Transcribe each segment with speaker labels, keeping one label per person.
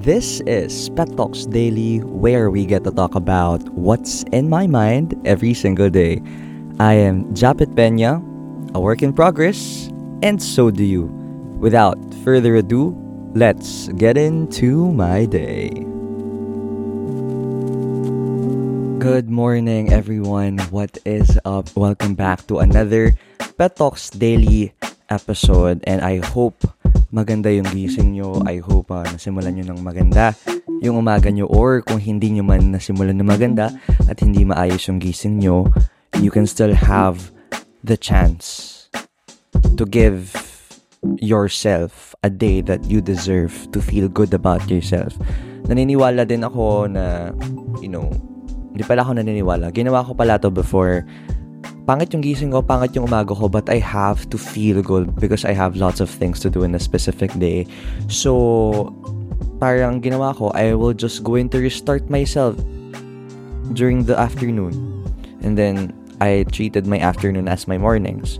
Speaker 1: This is Pet Talks Daily, where we get to talk about what's in my mind every single day. I am Japit Pena, a work in progress, and so do you. Without further ado, let's get into my day. Good morning, everyone. What is up? Welcome back to another Pet Talks Daily episode, and I hope maganda yung gising nyo. I hope uh, nasimulan nyo ng maganda yung umaga nyo or kung hindi nyo man nasimulan ng maganda at hindi maayos yung gising nyo, you can still have the chance to give yourself a day that you deserve to feel good about yourself. Naniniwala din ako na, you know, hindi pala ako naniniwala. Ginawa ko pala to before pangit yung gising ko, pangit yung umaga ko, but I have to feel good because I have lots of things to do in a specific day. So, parang ginawa ko, I will just go in to restart myself during the afternoon. And then, I treated my afternoon as my mornings.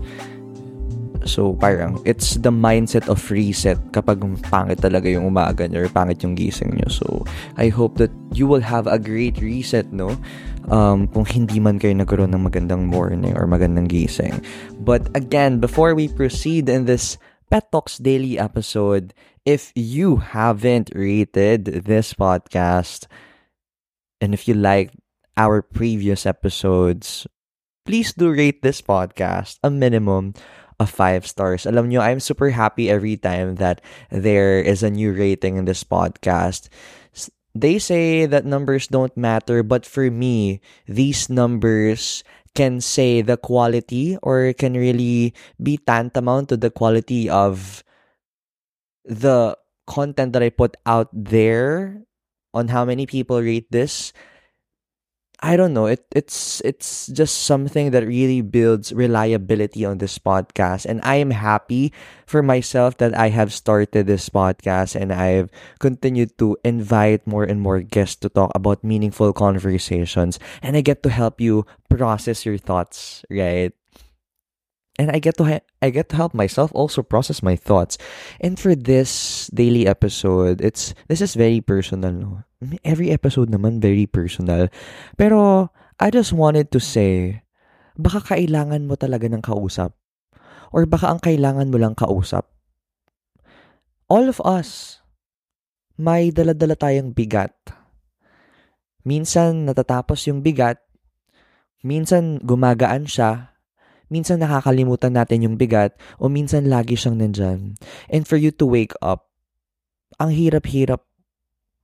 Speaker 1: So, parang, it's the mindset of reset kapag pangit talaga yung umaga nyo or pangit yung gising nyo. So, I hope that you will have a great reset, no? um, kung hindi man kayo nagkaroon ng magandang morning or magandang gising. But again, before we proceed in this Pet Talks Daily episode, if you haven't rated this podcast, and if you like our previous episodes, please do rate this podcast a minimum of five stars. Alam nyo, I'm super happy every time that there is a new rating in this podcast they say that numbers don't matter, but for me, these numbers can say the quality or can really be tantamount to the quality of the content that I put out there on how many people rate this I don't know. It it's it's just something that really builds reliability on this podcast and I am happy for myself that I have started this podcast and I've continued to invite more and more guests to talk about meaningful conversations and I get to help you process your thoughts, right? and I get to ha- I get to help myself also process my thoughts. And for this daily episode, it's this is very personal, no. Every episode naman very personal. Pero I just wanted to say, baka kailangan mo talaga ng kausap. Or baka ang kailangan mo lang kausap. All of us, may daladala tayong bigat. Minsan natatapos yung bigat, minsan gumagaan siya, minsan nakakalimutan natin yung bigat o minsan lagi siyang nandyan. And for you to wake up, ang hirap-hirap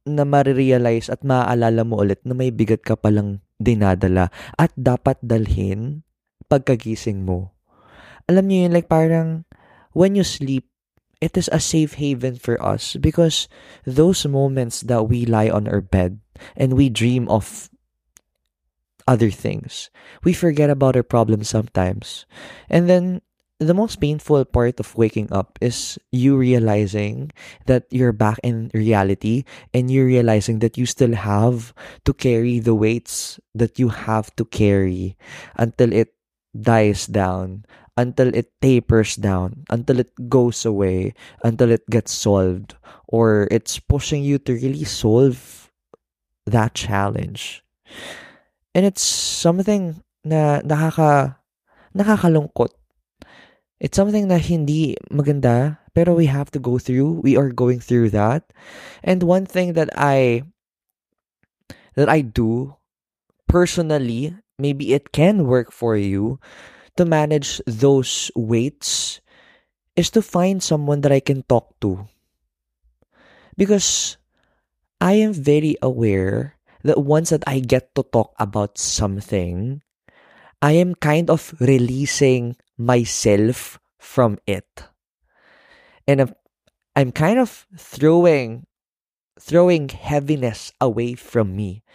Speaker 1: na marirealize at maaalala mo ulit na may bigat ka palang dinadala at dapat dalhin pagkagising mo. Alam niyo yun, like parang when you sleep, it is a safe haven for us because those moments that we lie on our bed and we dream of other things. We forget about our problems sometimes. And then the most painful part of waking up is you realizing that you're back in reality and you realizing that you still have to carry the weights that you have to carry until it dies down, until it tapers down, until it goes away, until it gets solved, or it's pushing you to really solve that challenge. And it's something na nakaka nakakalungkot. It's something na hindi maganda, pero we have to go through. We are going through that. And one thing that I that I do personally, maybe it can work for you to manage those weights is to find someone that I can talk to. Because I am very aware that once that I get to talk about something, I am kind of releasing myself from it. And I'm kind of throwing throwing heaviness away from me.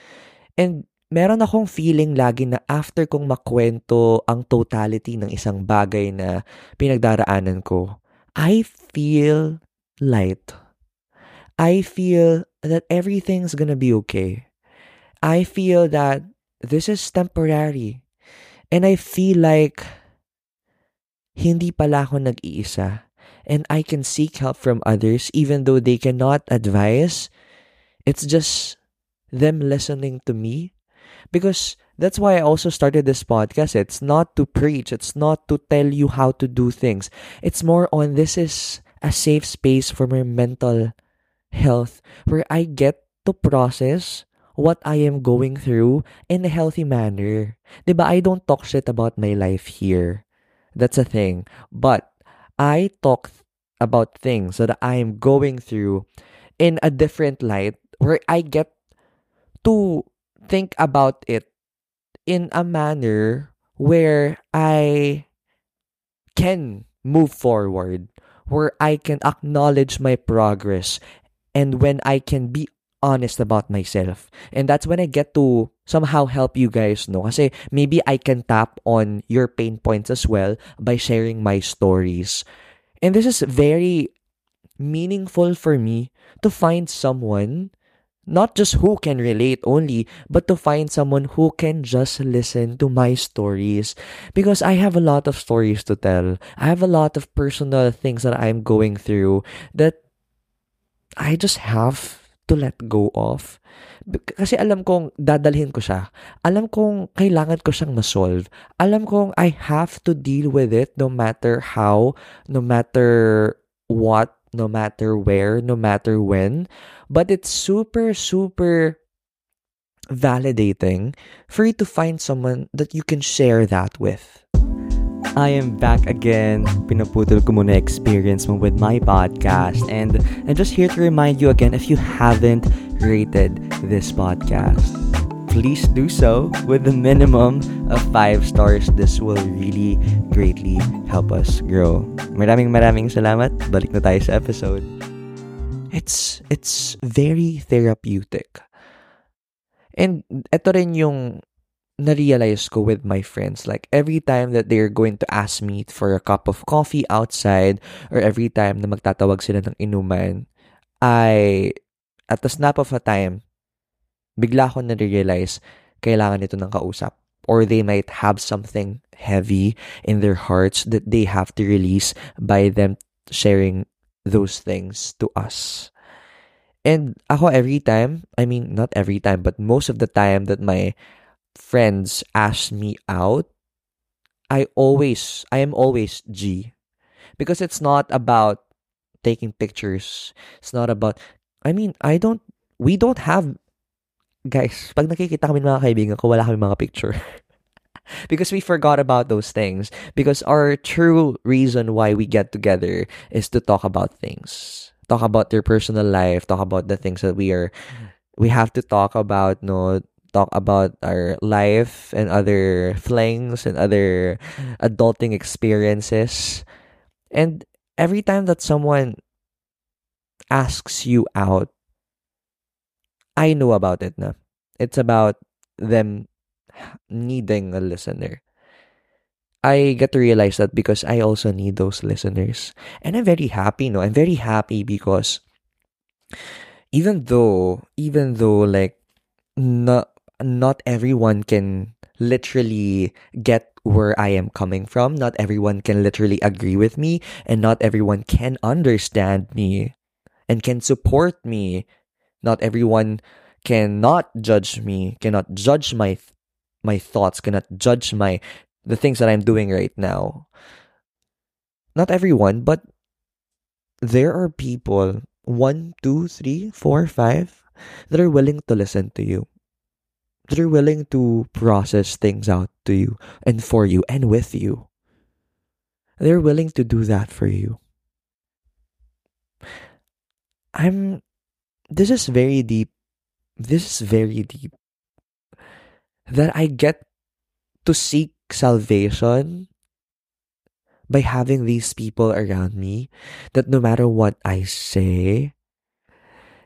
Speaker 1: And meron akong feeling lagi na after kong makwento ang totality ng isang bagay na pinagdaraanan ko, I feel light. I feel that everything's gonna be okay. I feel that this is temporary. And I feel like hindi pala ako nag-iisa. And I can seek help from others even though they cannot advise.
Speaker 2: It's just them listening to me because that's why I also started this podcast. It's not to preach, it's not to tell you how to do things. It's more on this is a safe space for my mental health where I get to process what I am going through in a healthy manner. Diba? I don't talk shit about my life here. That's a thing. But I talk about things that I am going through in a different light where I get to think about it in a manner where I can move forward, where I can acknowledge my progress, and when I can be honest about myself. And that's when I get to somehow help you guys know. Kasi maybe I can tap on your pain points as well by sharing my stories. And this is very meaningful for me to find someone not just who can relate only, but to find someone who can just listen to my stories. Because I have a lot of stories to tell. I have a lot of personal things that I'm going through that I just have to let go of. Kasi alam kong dadalhin ko siya. Alam kong kailangan ko siyang ma-solve. Alam kong I have to deal with it no matter how, no matter what, no matter where, no matter when. But it's super, super validating for you to find someone that you can share that with.
Speaker 1: I am back again. Pinaputol ko muna experience mo with my podcast. And I'm just here to remind you again if you haven't rated this podcast, please do so with a minimum of 5 stars. This will really greatly help us grow. Maraming maraming salamat. Balik na tayo sa episode.
Speaker 2: It's, it's very therapeutic. And ito rin yung na-realize ko with my friends. Like, every time that they're going to ask me for a cup of coffee outside or every time na magtatawag sila ng inuman, I, at the snap of a time, bigla ko na-realize kailangan nito ng kausap. Or they might have something heavy in their hearts that they have to release by them sharing those things to us. And ako every time, I mean, not every time, but most of the time that my friends ask me out, I always, I am always G. Because it's not about taking pictures. It's not about, I mean, I don't, we don't have, guys, pag nakikita kami mga kaibigan ko, wala kami mga picture. because we forgot about those things. Because our true reason why we get together is to talk about things. Talk about their personal life, talk about the things that we are, we have to talk about, no, talk about our life and other flings and other adulting experiences. And every time that someone asks you out, I know about it na. It's about them needing a listener. I get to realize that because I also need those listeners. And I'm very happy, no? I'm very happy because even though, even though like, not, not everyone can literally get where I am coming from. Not everyone can literally agree with me, and not everyone can understand me and can support me. Not everyone cannot judge me, cannot judge my my thoughts, cannot judge my the things that I'm doing right now. Not everyone, but there are people one, two, three, four, five that are willing to listen to you they're willing to process things out to you and for you and with you. They're willing to do that for you. I'm this is very deep. This is very deep. That I get to seek salvation by having these people around me that no matter what I say,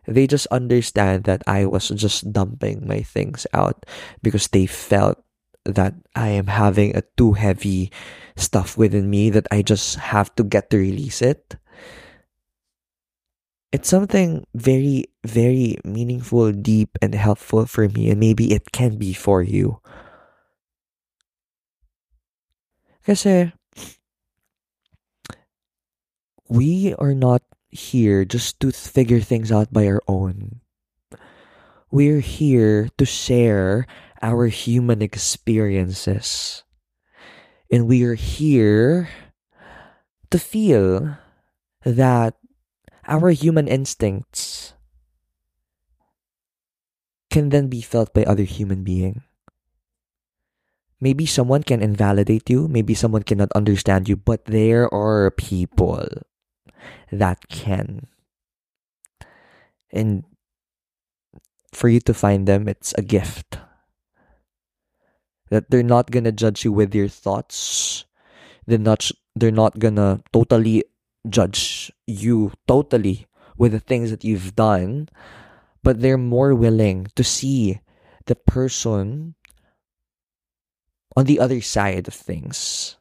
Speaker 2: they just understand that I was just dumping my things out because they felt that I am having a too heavy stuff within me that I just have to get to release it. It's something very, very meaningful, deep, and helpful for me, and maybe it can be for you. Kasi we are not here just to figure things out by our own. we're here to share our human experiences. And we are here to feel that our human instincts can then be felt by other human being. Maybe someone can invalidate you, maybe someone cannot understand you, but there are people that can. And for you to find them, it's a gift. That they're not gonna judge you with your thoughts. They're not they're not gonna totally judge you totally with the things that you've done, but they're more willing to see the person on the other side of things.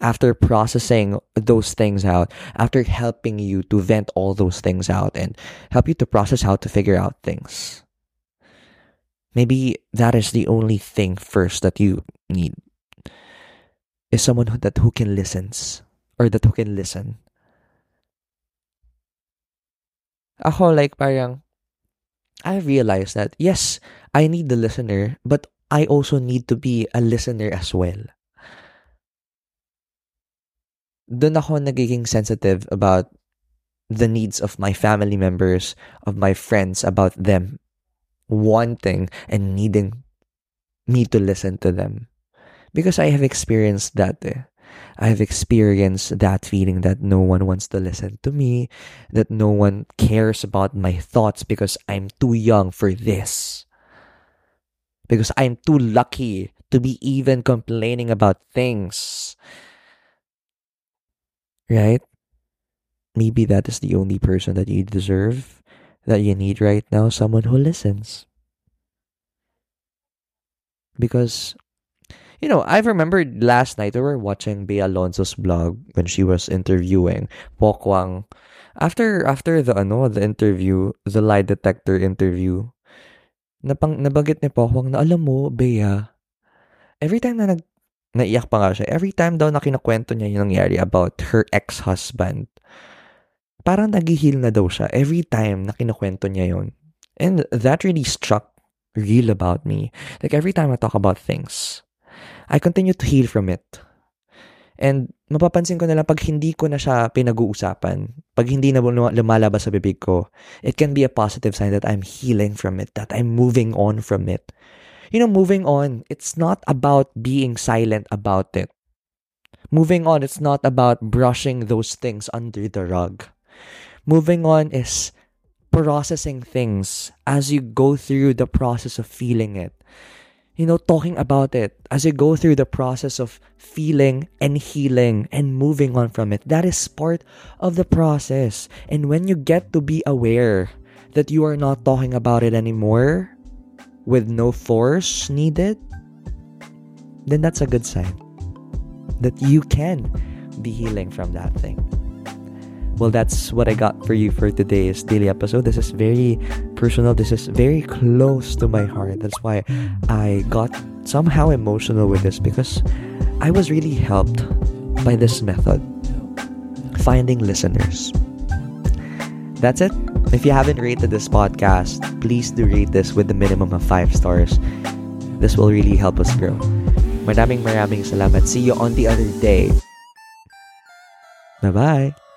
Speaker 2: After processing those things out, after helping you to vent all those things out and help you to process how to figure out things. Maybe that is the only thing first that you need is someone who, that who can listens or that who can listen. Ako like parang I realized that yes, I need the listener, but I also need to be a listener as well. Doon ako nagiging sensitive about the needs of my family members, of my friends, about them wanting and needing me to listen to them. Because I have experienced that. Eh. I have experienced that feeling that no one wants to listen to me, that no one cares about my thoughts because I'm too young for this. Because I'm too lucky to be even complaining about things. Right? Maybe that is the only person that you deserve, that you need right now, someone who listens. Because you know, I remember last night we were watching Bea Alonzo's blog when she was interviewing Pokwang. After after the ano, the interview, the lie detector interview, napang nabanggit ni Pokwang na alam mo, Bea, every time na nag naiyak pa nga siya, every time daw na kinakwento niya yung nangyari about her ex-husband, parang naghihil na daw siya every time na kinakwento niya yon. And that really struck real about me. Like every time I talk about things, I continue to heal from it. And mapapansin ko na lang pag hindi ko na siya pinag-uusapan, pag hindi na lumalabas sa bibig ko, it can be a positive sign that I'm healing from it, that I'm moving on from it. You know, moving on, it's not about being silent about it. Moving on, it's not about brushing those things under the rug. Moving on is processing things as you go through the process of feeling it you know, talking about it as you go through the process of feeling and healing and moving on from it. That is part of the process. And when you get to be aware that you are not talking about it anymore with no force needed, then that's a good sign that you can be healing from that thing. Well, that's what I got for you for today's daily episode. This is very personal. This is very close to my heart. That's why I got somehow emotional with this because I was really helped by this method finding listeners. That's it. If you haven't rated this podcast, please do rate this with the minimum of five stars. This will really help us grow. Maraming maraming salamat. See you on the other day. Bye bye.